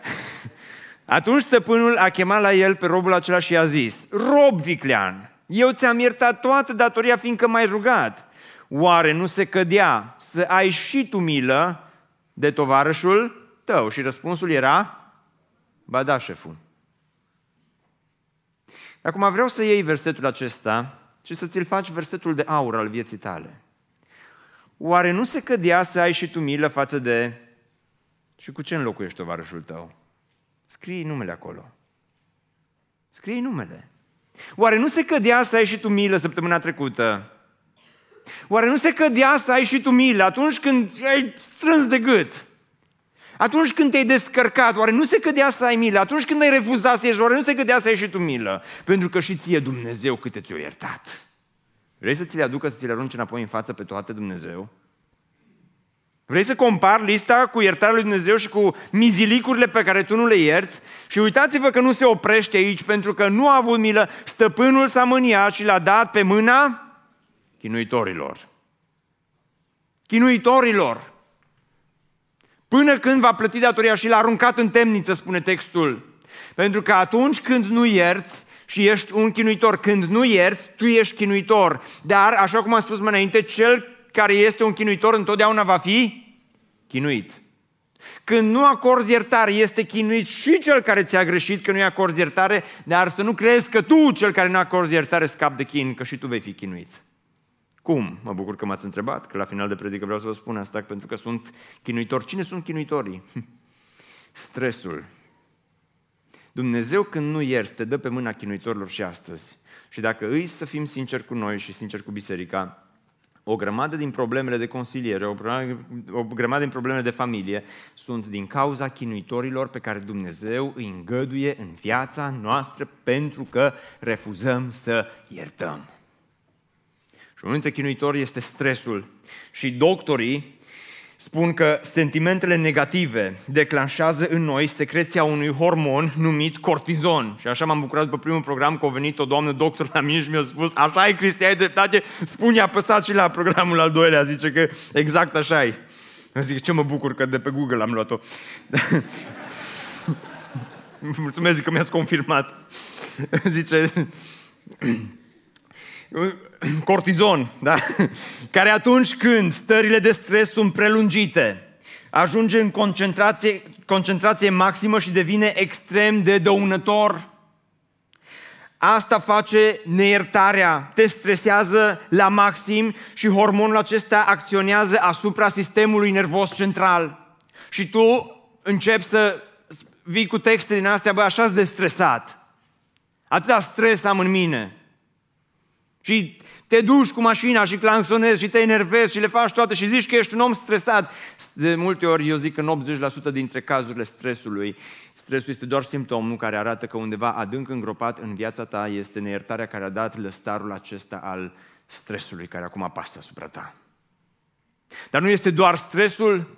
[SPEAKER 1] Atunci stăpânul a chemat la el pe robul acela și i-a zis, Rob viclean, eu ți-am iertat toată datoria fiindcă m-ai rugat. Oare nu se cădea să ai și tu milă de tovarășul tău? Și răspunsul era, ba da, șeful. Acum vreau să iei versetul acesta și să ți-l faci versetul de aur al vieții tale. Oare nu se cădea să ai și tu milă față de... Și cu ce înlocuiești tovarășul tău? Scrii numele acolo. Scrii numele. Oare nu se cădea să ai și tu milă săptămâna trecută? Oare nu se cădea să ai și tu milă atunci când ai strâns de gât? Atunci când te-ai descărcat, oare nu se cădea să ai milă? Atunci când ai refuzat să ieși, oare nu se cădea să ai și tu milă? Pentru că și ție Dumnezeu câte ți-o iertat. Vrei să ți le aducă, să ți le arunci înapoi în față pe toate Dumnezeu? Vrei să compar lista cu iertarea lui Dumnezeu și cu mizilicurile pe care tu nu le ierți? Și uitați-vă că nu se oprește aici, pentru că nu a avut milă, stăpânul s-a mâniat și l-a dat pe mâna chinuitorilor. Chinuitorilor. Până când va plăti datoria și l-a aruncat în temniță, spune textul. Pentru că atunci când nu ierți și ești un chinuitor, când nu ierți, tu ești chinuitor. Dar, așa cum am spus mai înainte, cel care este un chinuitor întotdeauna va fi chinuit. Când nu acorzi iertare, este chinuit și cel care ți-a greșit că nu-i acorzi iertare, dar să nu crezi că tu, cel care nu acorzi iertare, scap de chin, că și tu vei fi chinuit. Cum? Mă bucur că m-ați întrebat, că la final de predică vreau să vă spun asta, pentru că sunt chinuitori. Cine sunt chinuitorii? Stresul. Dumnezeu când nu ierți, te dă pe mâna chinuitorilor și astăzi. Și dacă îi să fim sinceri cu noi și sinceri cu biserica, o grămadă din problemele de consiliere, o grămadă, o grămadă din problemele de familie sunt din cauza chinuitorilor pe care Dumnezeu îi îngăduie în viața noastră pentru că refuzăm să iertăm. Și unul dintre chinuitori este stresul. Și doctorii spun că sentimentele negative declanșează în noi secreția unui hormon numit cortizon. Și așa m-am bucurat pe primul program că a venit o doamnă doctor la mine și mi-a spus așa e, Cristi, ai dreptate, spune apăsat și la programul al doilea, zice că exact așa e. Zic, ce mă bucur că de pe Google am luat-o. Mulțumesc că mi-ați confirmat. Zice, cortizon, da? care atunci când stările de stres sunt prelungite, ajunge în concentrație, concentrație maximă și devine extrem de dăunător. Asta face neiertarea, te stresează la maxim și hormonul acesta acționează asupra sistemului nervos central. Și tu începi să vii cu texte din astea, băi, așa de stresat. Atâta stres am în mine. Și te duci cu mașina și clansonezi și te enervezi și le faci toate și zici că ești un om stresat. De multe ori eu zic că în 80% dintre cazurile stresului, stresul este doar simptomul care arată că undeva adânc îngropat în viața ta este neiertarea care a dat lăstarul acesta al stresului care acum apasă asupra ta. Dar nu este doar stresul,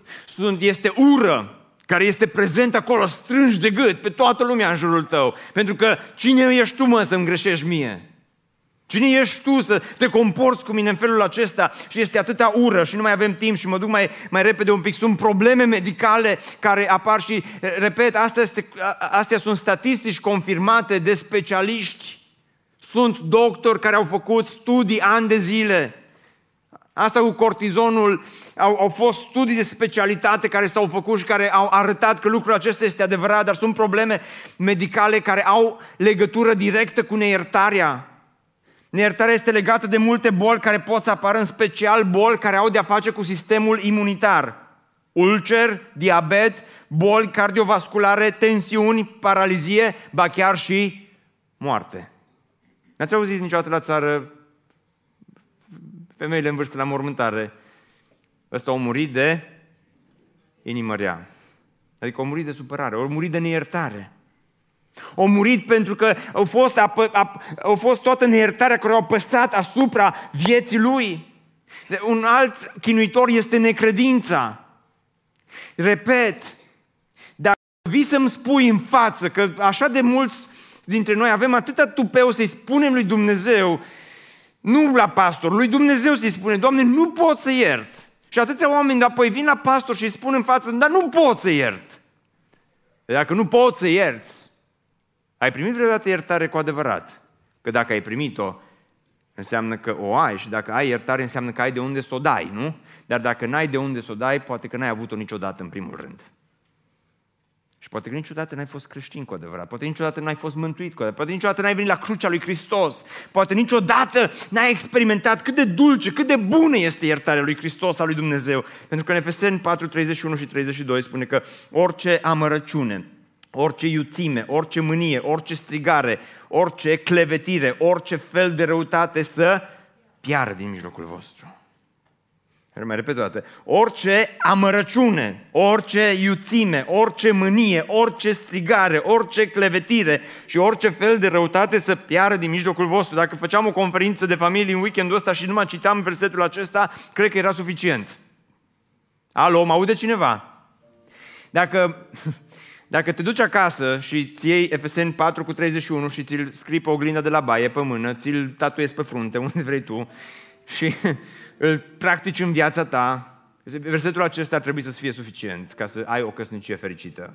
[SPEAKER 1] este ură care este prezent acolo, strângi de gât pe toată lumea în jurul tău. Pentru că cine ești tu, mă, să-mi greșești mie? Cine ești tu să te comporți cu mine în felul acesta și este atâta ură și nu mai avem timp și mă duc mai, mai repede un pic. Sunt probleme medicale care apar și, repet, astea, este, astea sunt statistici confirmate de specialiști. Sunt doctori care au făcut studii ani de zile. Asta cu cortizonul, au, au fost studii de specialitate care s-au făcut și care au arătat că lucrul acesta este adevărat, dar sunt probleme medicale care au legătură directă cu neiertarea Neiertarea este legată de multe boli care pot să apară, în special boli care au de-a face cu sistemul imunitar. Ulcer, diabet, boli cardiovasculare, tensiuni, paralizie, ba chiar și moarte. N-ați auzit niciodată la țară femeile în vârstă la mormântare? Ăsta a murit de inimă rea. Adică a murit de supărare, a murit de neiertare. Au murit pentru că au fost, apă, ap, au fost toată neiertarea care au păstrat asupra vieții lui. Un alt chinuitor este necredința. Repet, dacă vii să-mi spui în față că așa de mulți dintre noi avem atâta tupeu să-i spunem lui Dumnezeu, nu la pastor, lui Dumnezeu să-i spune, Doamne, nu pot să iert. Și atâția oameni apoi vin la pastor și îi spun în față, dar nu pot să iert. Dacă nu pot să ierți, ai primit vreodată iertare cu adevărat? Că dacă ai primit-o, înseamnă că o ai și dacă ai iertare înseamnă că ai de unde să o dai, nu? Dar dacă n-ai de unde să o dai, poate că n-ai avut-o niciodată în primul rând. Și poate că niciodată n-ai fost creștin cu adevărat, poate niciodată n-ai fost mântuit cu adevărat, poate niciodată n-ai venit la crucea lui Hristos, poate niciodată n-ai experimentat cât de dulce, cât de bună este iertarea lui Hristos, a lui Dumnezeu. Pentru că în Efeseni 4, 31 și 32 spune că orice amărăciune, orice iuțime, orice mânie, orice strigare, orice clevetire, orice fel de răutate să piară din mijlocul vostru. mai repet o dată, orice amărăciune, orice iuțime, orice mânie, orice strigare, orice clevetire și orice fel de răutate să piară din mijlocul vostru. Dacă făceam o conferință de familie în weekendul ăsta și nu mai citam versetul acesta, cred că era suficient. Alo, mă aude cineva? Dacă, dacă te duci acasă și îți iei FSN 4 cu 31 și ți-l scrii pe oglinda de la baie pe mână, ți-l tatuezi pe frunte, unde vrei tu, și îl practici în viața ta, versetul acesta ar trebui să fie suficient ca să ai o căsnicie fericită.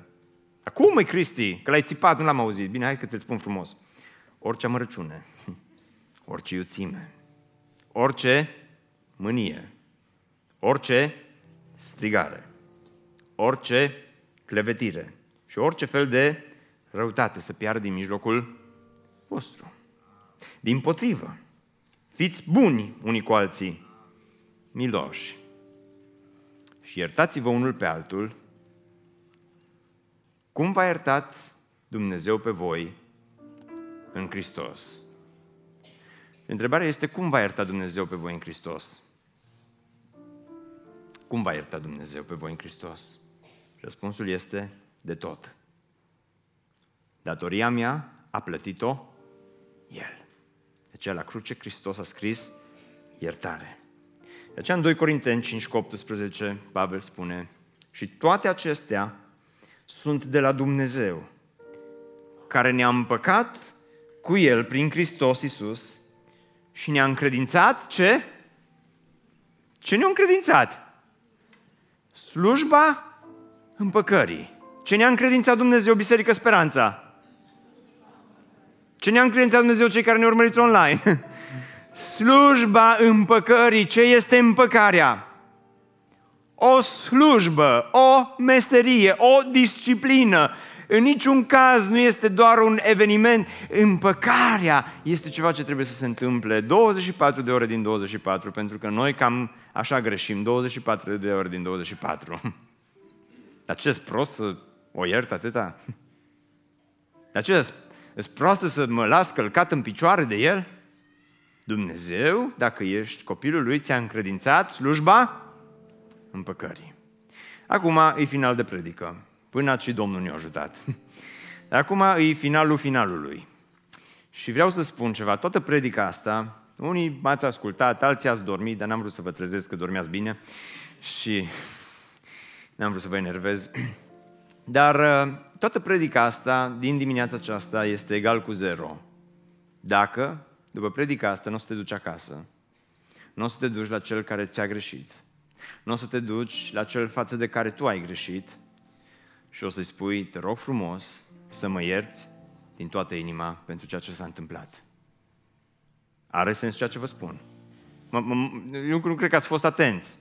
[SPEAKER 1] Acum, măi, Cristi, că l-ai țipat, nu l-am auzit. Bine, hai că ți-l spun frumos. Orice amărăciune, orice iuțime, orice mânie, orice strigare, orice clevetire și orice fel de răutate să piardă din mijlocul vostru. Din potrivă, fiți buni unii cu alții, miloși și iertați-vă unul pe altul, cum v-a iertat Dumnezeu pe voi în Hristos? Întrebarea este cum va ierta Dumnezeu pe voi în Hristos? Cum va ierta Dumnezeu pe voi în Hristos? Răspunsul este de tot. Datoria mea a plătit-o El. De aceea la cruce Hristos a scris iertare. De aceea în 2 Corinteni 5 18 Pavel spune și toate acestea sunt de la Dumnezeu, care ne-a împăcat cu El prin Hristos Iisus și ne-a încredințat ce? Ce ne-a încredințat? Slujba împăcării. Ce ne-a încredințat Dumnezeu, Biserică Speranța? Ce ne-a încredințat Dumnezeu cei care ne urmăriți online? Slujba împăcării. Ce este împăcarea? O slujbă, o meserie, o disciplină. În niciun caz nu este doar un eveniment. Împăcarea este ceva ce trebuie să se întâmple 24 de ore din 24, pentru că noi cam așa greșim, 24 de ore din 24. Dar ce prost să o iert atâta? Dar ce Ești proastă să mă las călcat în picioare de el? Dumnezeu, dacă ești copilul lui, ți-a încredințat slujba împăcării. Acum e final de predică. Până și Domnul ne-a ajutat. Acum e finalul finalului. Și vreau să spun ceva. Toată predica asta, unii m-ați ascultat, alții ați dormit, dar n-am vrut să vă trezesc că dormeați bine și n-am vrut să vă enervez. Dar uh, toată predica asta, din dimineața aceasta, este egal cu zero. Dacă, după predica asta, nu o să te duci acasă, nu o să te duci la cel care ți-a greșit, nu o să te duci la cel față de care tu ai greșit și o să-i spui, te rog frumos să mă ierți din toată inima pentru ceea ce s-a întâmplat. Are sens ceea ce vă spun. M- m- eu nu cred că ați fost atenți.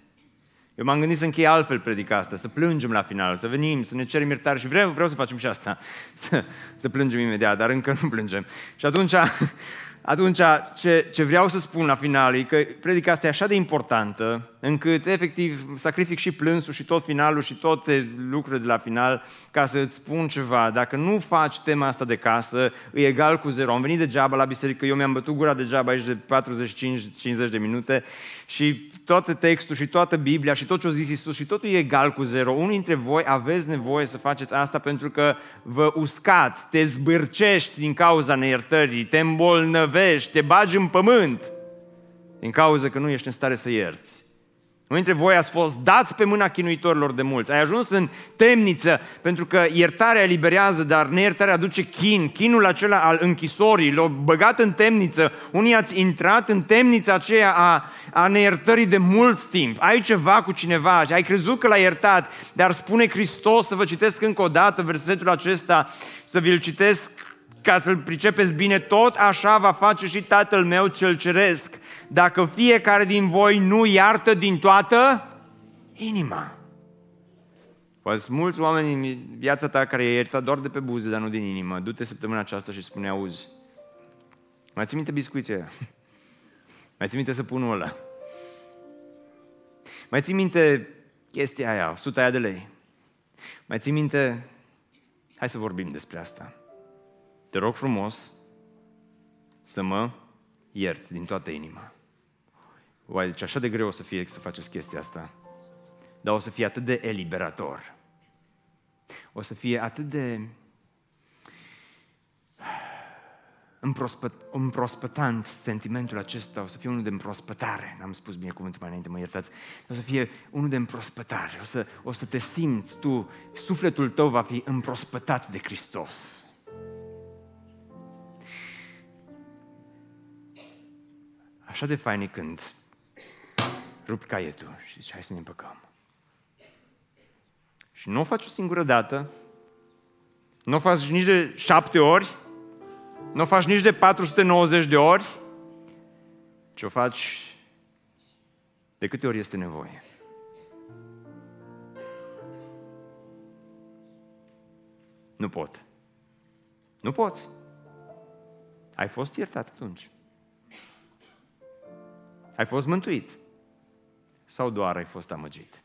[SPEAKER 1] Eu m-am gândit să închei altfel predica asta, să plângem la final, să venim, să ne cerem iertare și vreau, vreau să facem și asta, să, să plângem imediat, dar încă nu plângem. Și atunci atunci ce, ce vreau să spun la final e că predica asta e așa de importantă, încât efectiv sacrific și plânsul și tot finalul și toate lucrurile de la final ca să îți spun ceva. Dacă nu faci tema asta de casă, e egal cu zero. Am venit degeaba la biserică, eu mi-am bătut gura degeaba aici de 45-50 de minute și tot textul și toată Biblia și tot ce a zis Iisus și totul e egal cu zero. Unii dintre voi aveți nevoie să faceți asta pentru că vă uscați, te zbârcești din cauza neiertării, te îmbolnăvești, te bagi în pământ din cauza că nu ești în stare să ierți. Unii dintre voi ați fost dați pe mâna chinuitorilor de mulți. Ai ajuns în temniță pentru că iertarea eliberează, dar neiertarea aduce chin. Chinul acela al închisorii, l-au băgat în temniță. Unii ați intrat în temnița aceea a, a neiertării de mult timp. Ai ceva cu cineva și ai crezut că l-ai iertat, dar spune Hristos, să vă citesc încă o dată versetul acesta, să vi-l citesc ca să-l pricepeți bine, tot așa va face și Tatăl meu cel ceresc dacă fiecare din voi nu iartă din toată inima. Poate sunt mulți oameni în viața ta care i iertat doar de pe buze, dar nu din inimă. Du-te săptămâna aceasta și spune, auzi, mai ții minte biscuiții aia? Mai ții minte săpunul ăla? Mai ții minte chestia aia, suta aia de lei? Mai ții minte? Hai să vorbim despre asta. Te rog frumos să mă ierți din toată inima. Oai, deci așa de greu o să fie să faceți chestia asta. Dar o să fie atât de eliberator. O să fie atât de împrospăt, împrospătant sentimentul acesta, o să fie unul de împrospătare, n-am spus bine cuvântul mai înainte, mă iertați, o să fie unul de împrospătare, o să, o să te simți tu, sufletul tău va fi împrospătat de Hristos. Așa de fain e când rupi caietul și zici, hai să ne împăcăm. Și nu o faci o singură dată, nu o faci nici de șapte ori, nu o faci nici de 490 de ori, ci o faci de câte ori este nevoie. Nu pot. Nu poți. Ai fost iertat atunci. Ai fost mântuit. Sau doar ai fost amăgit.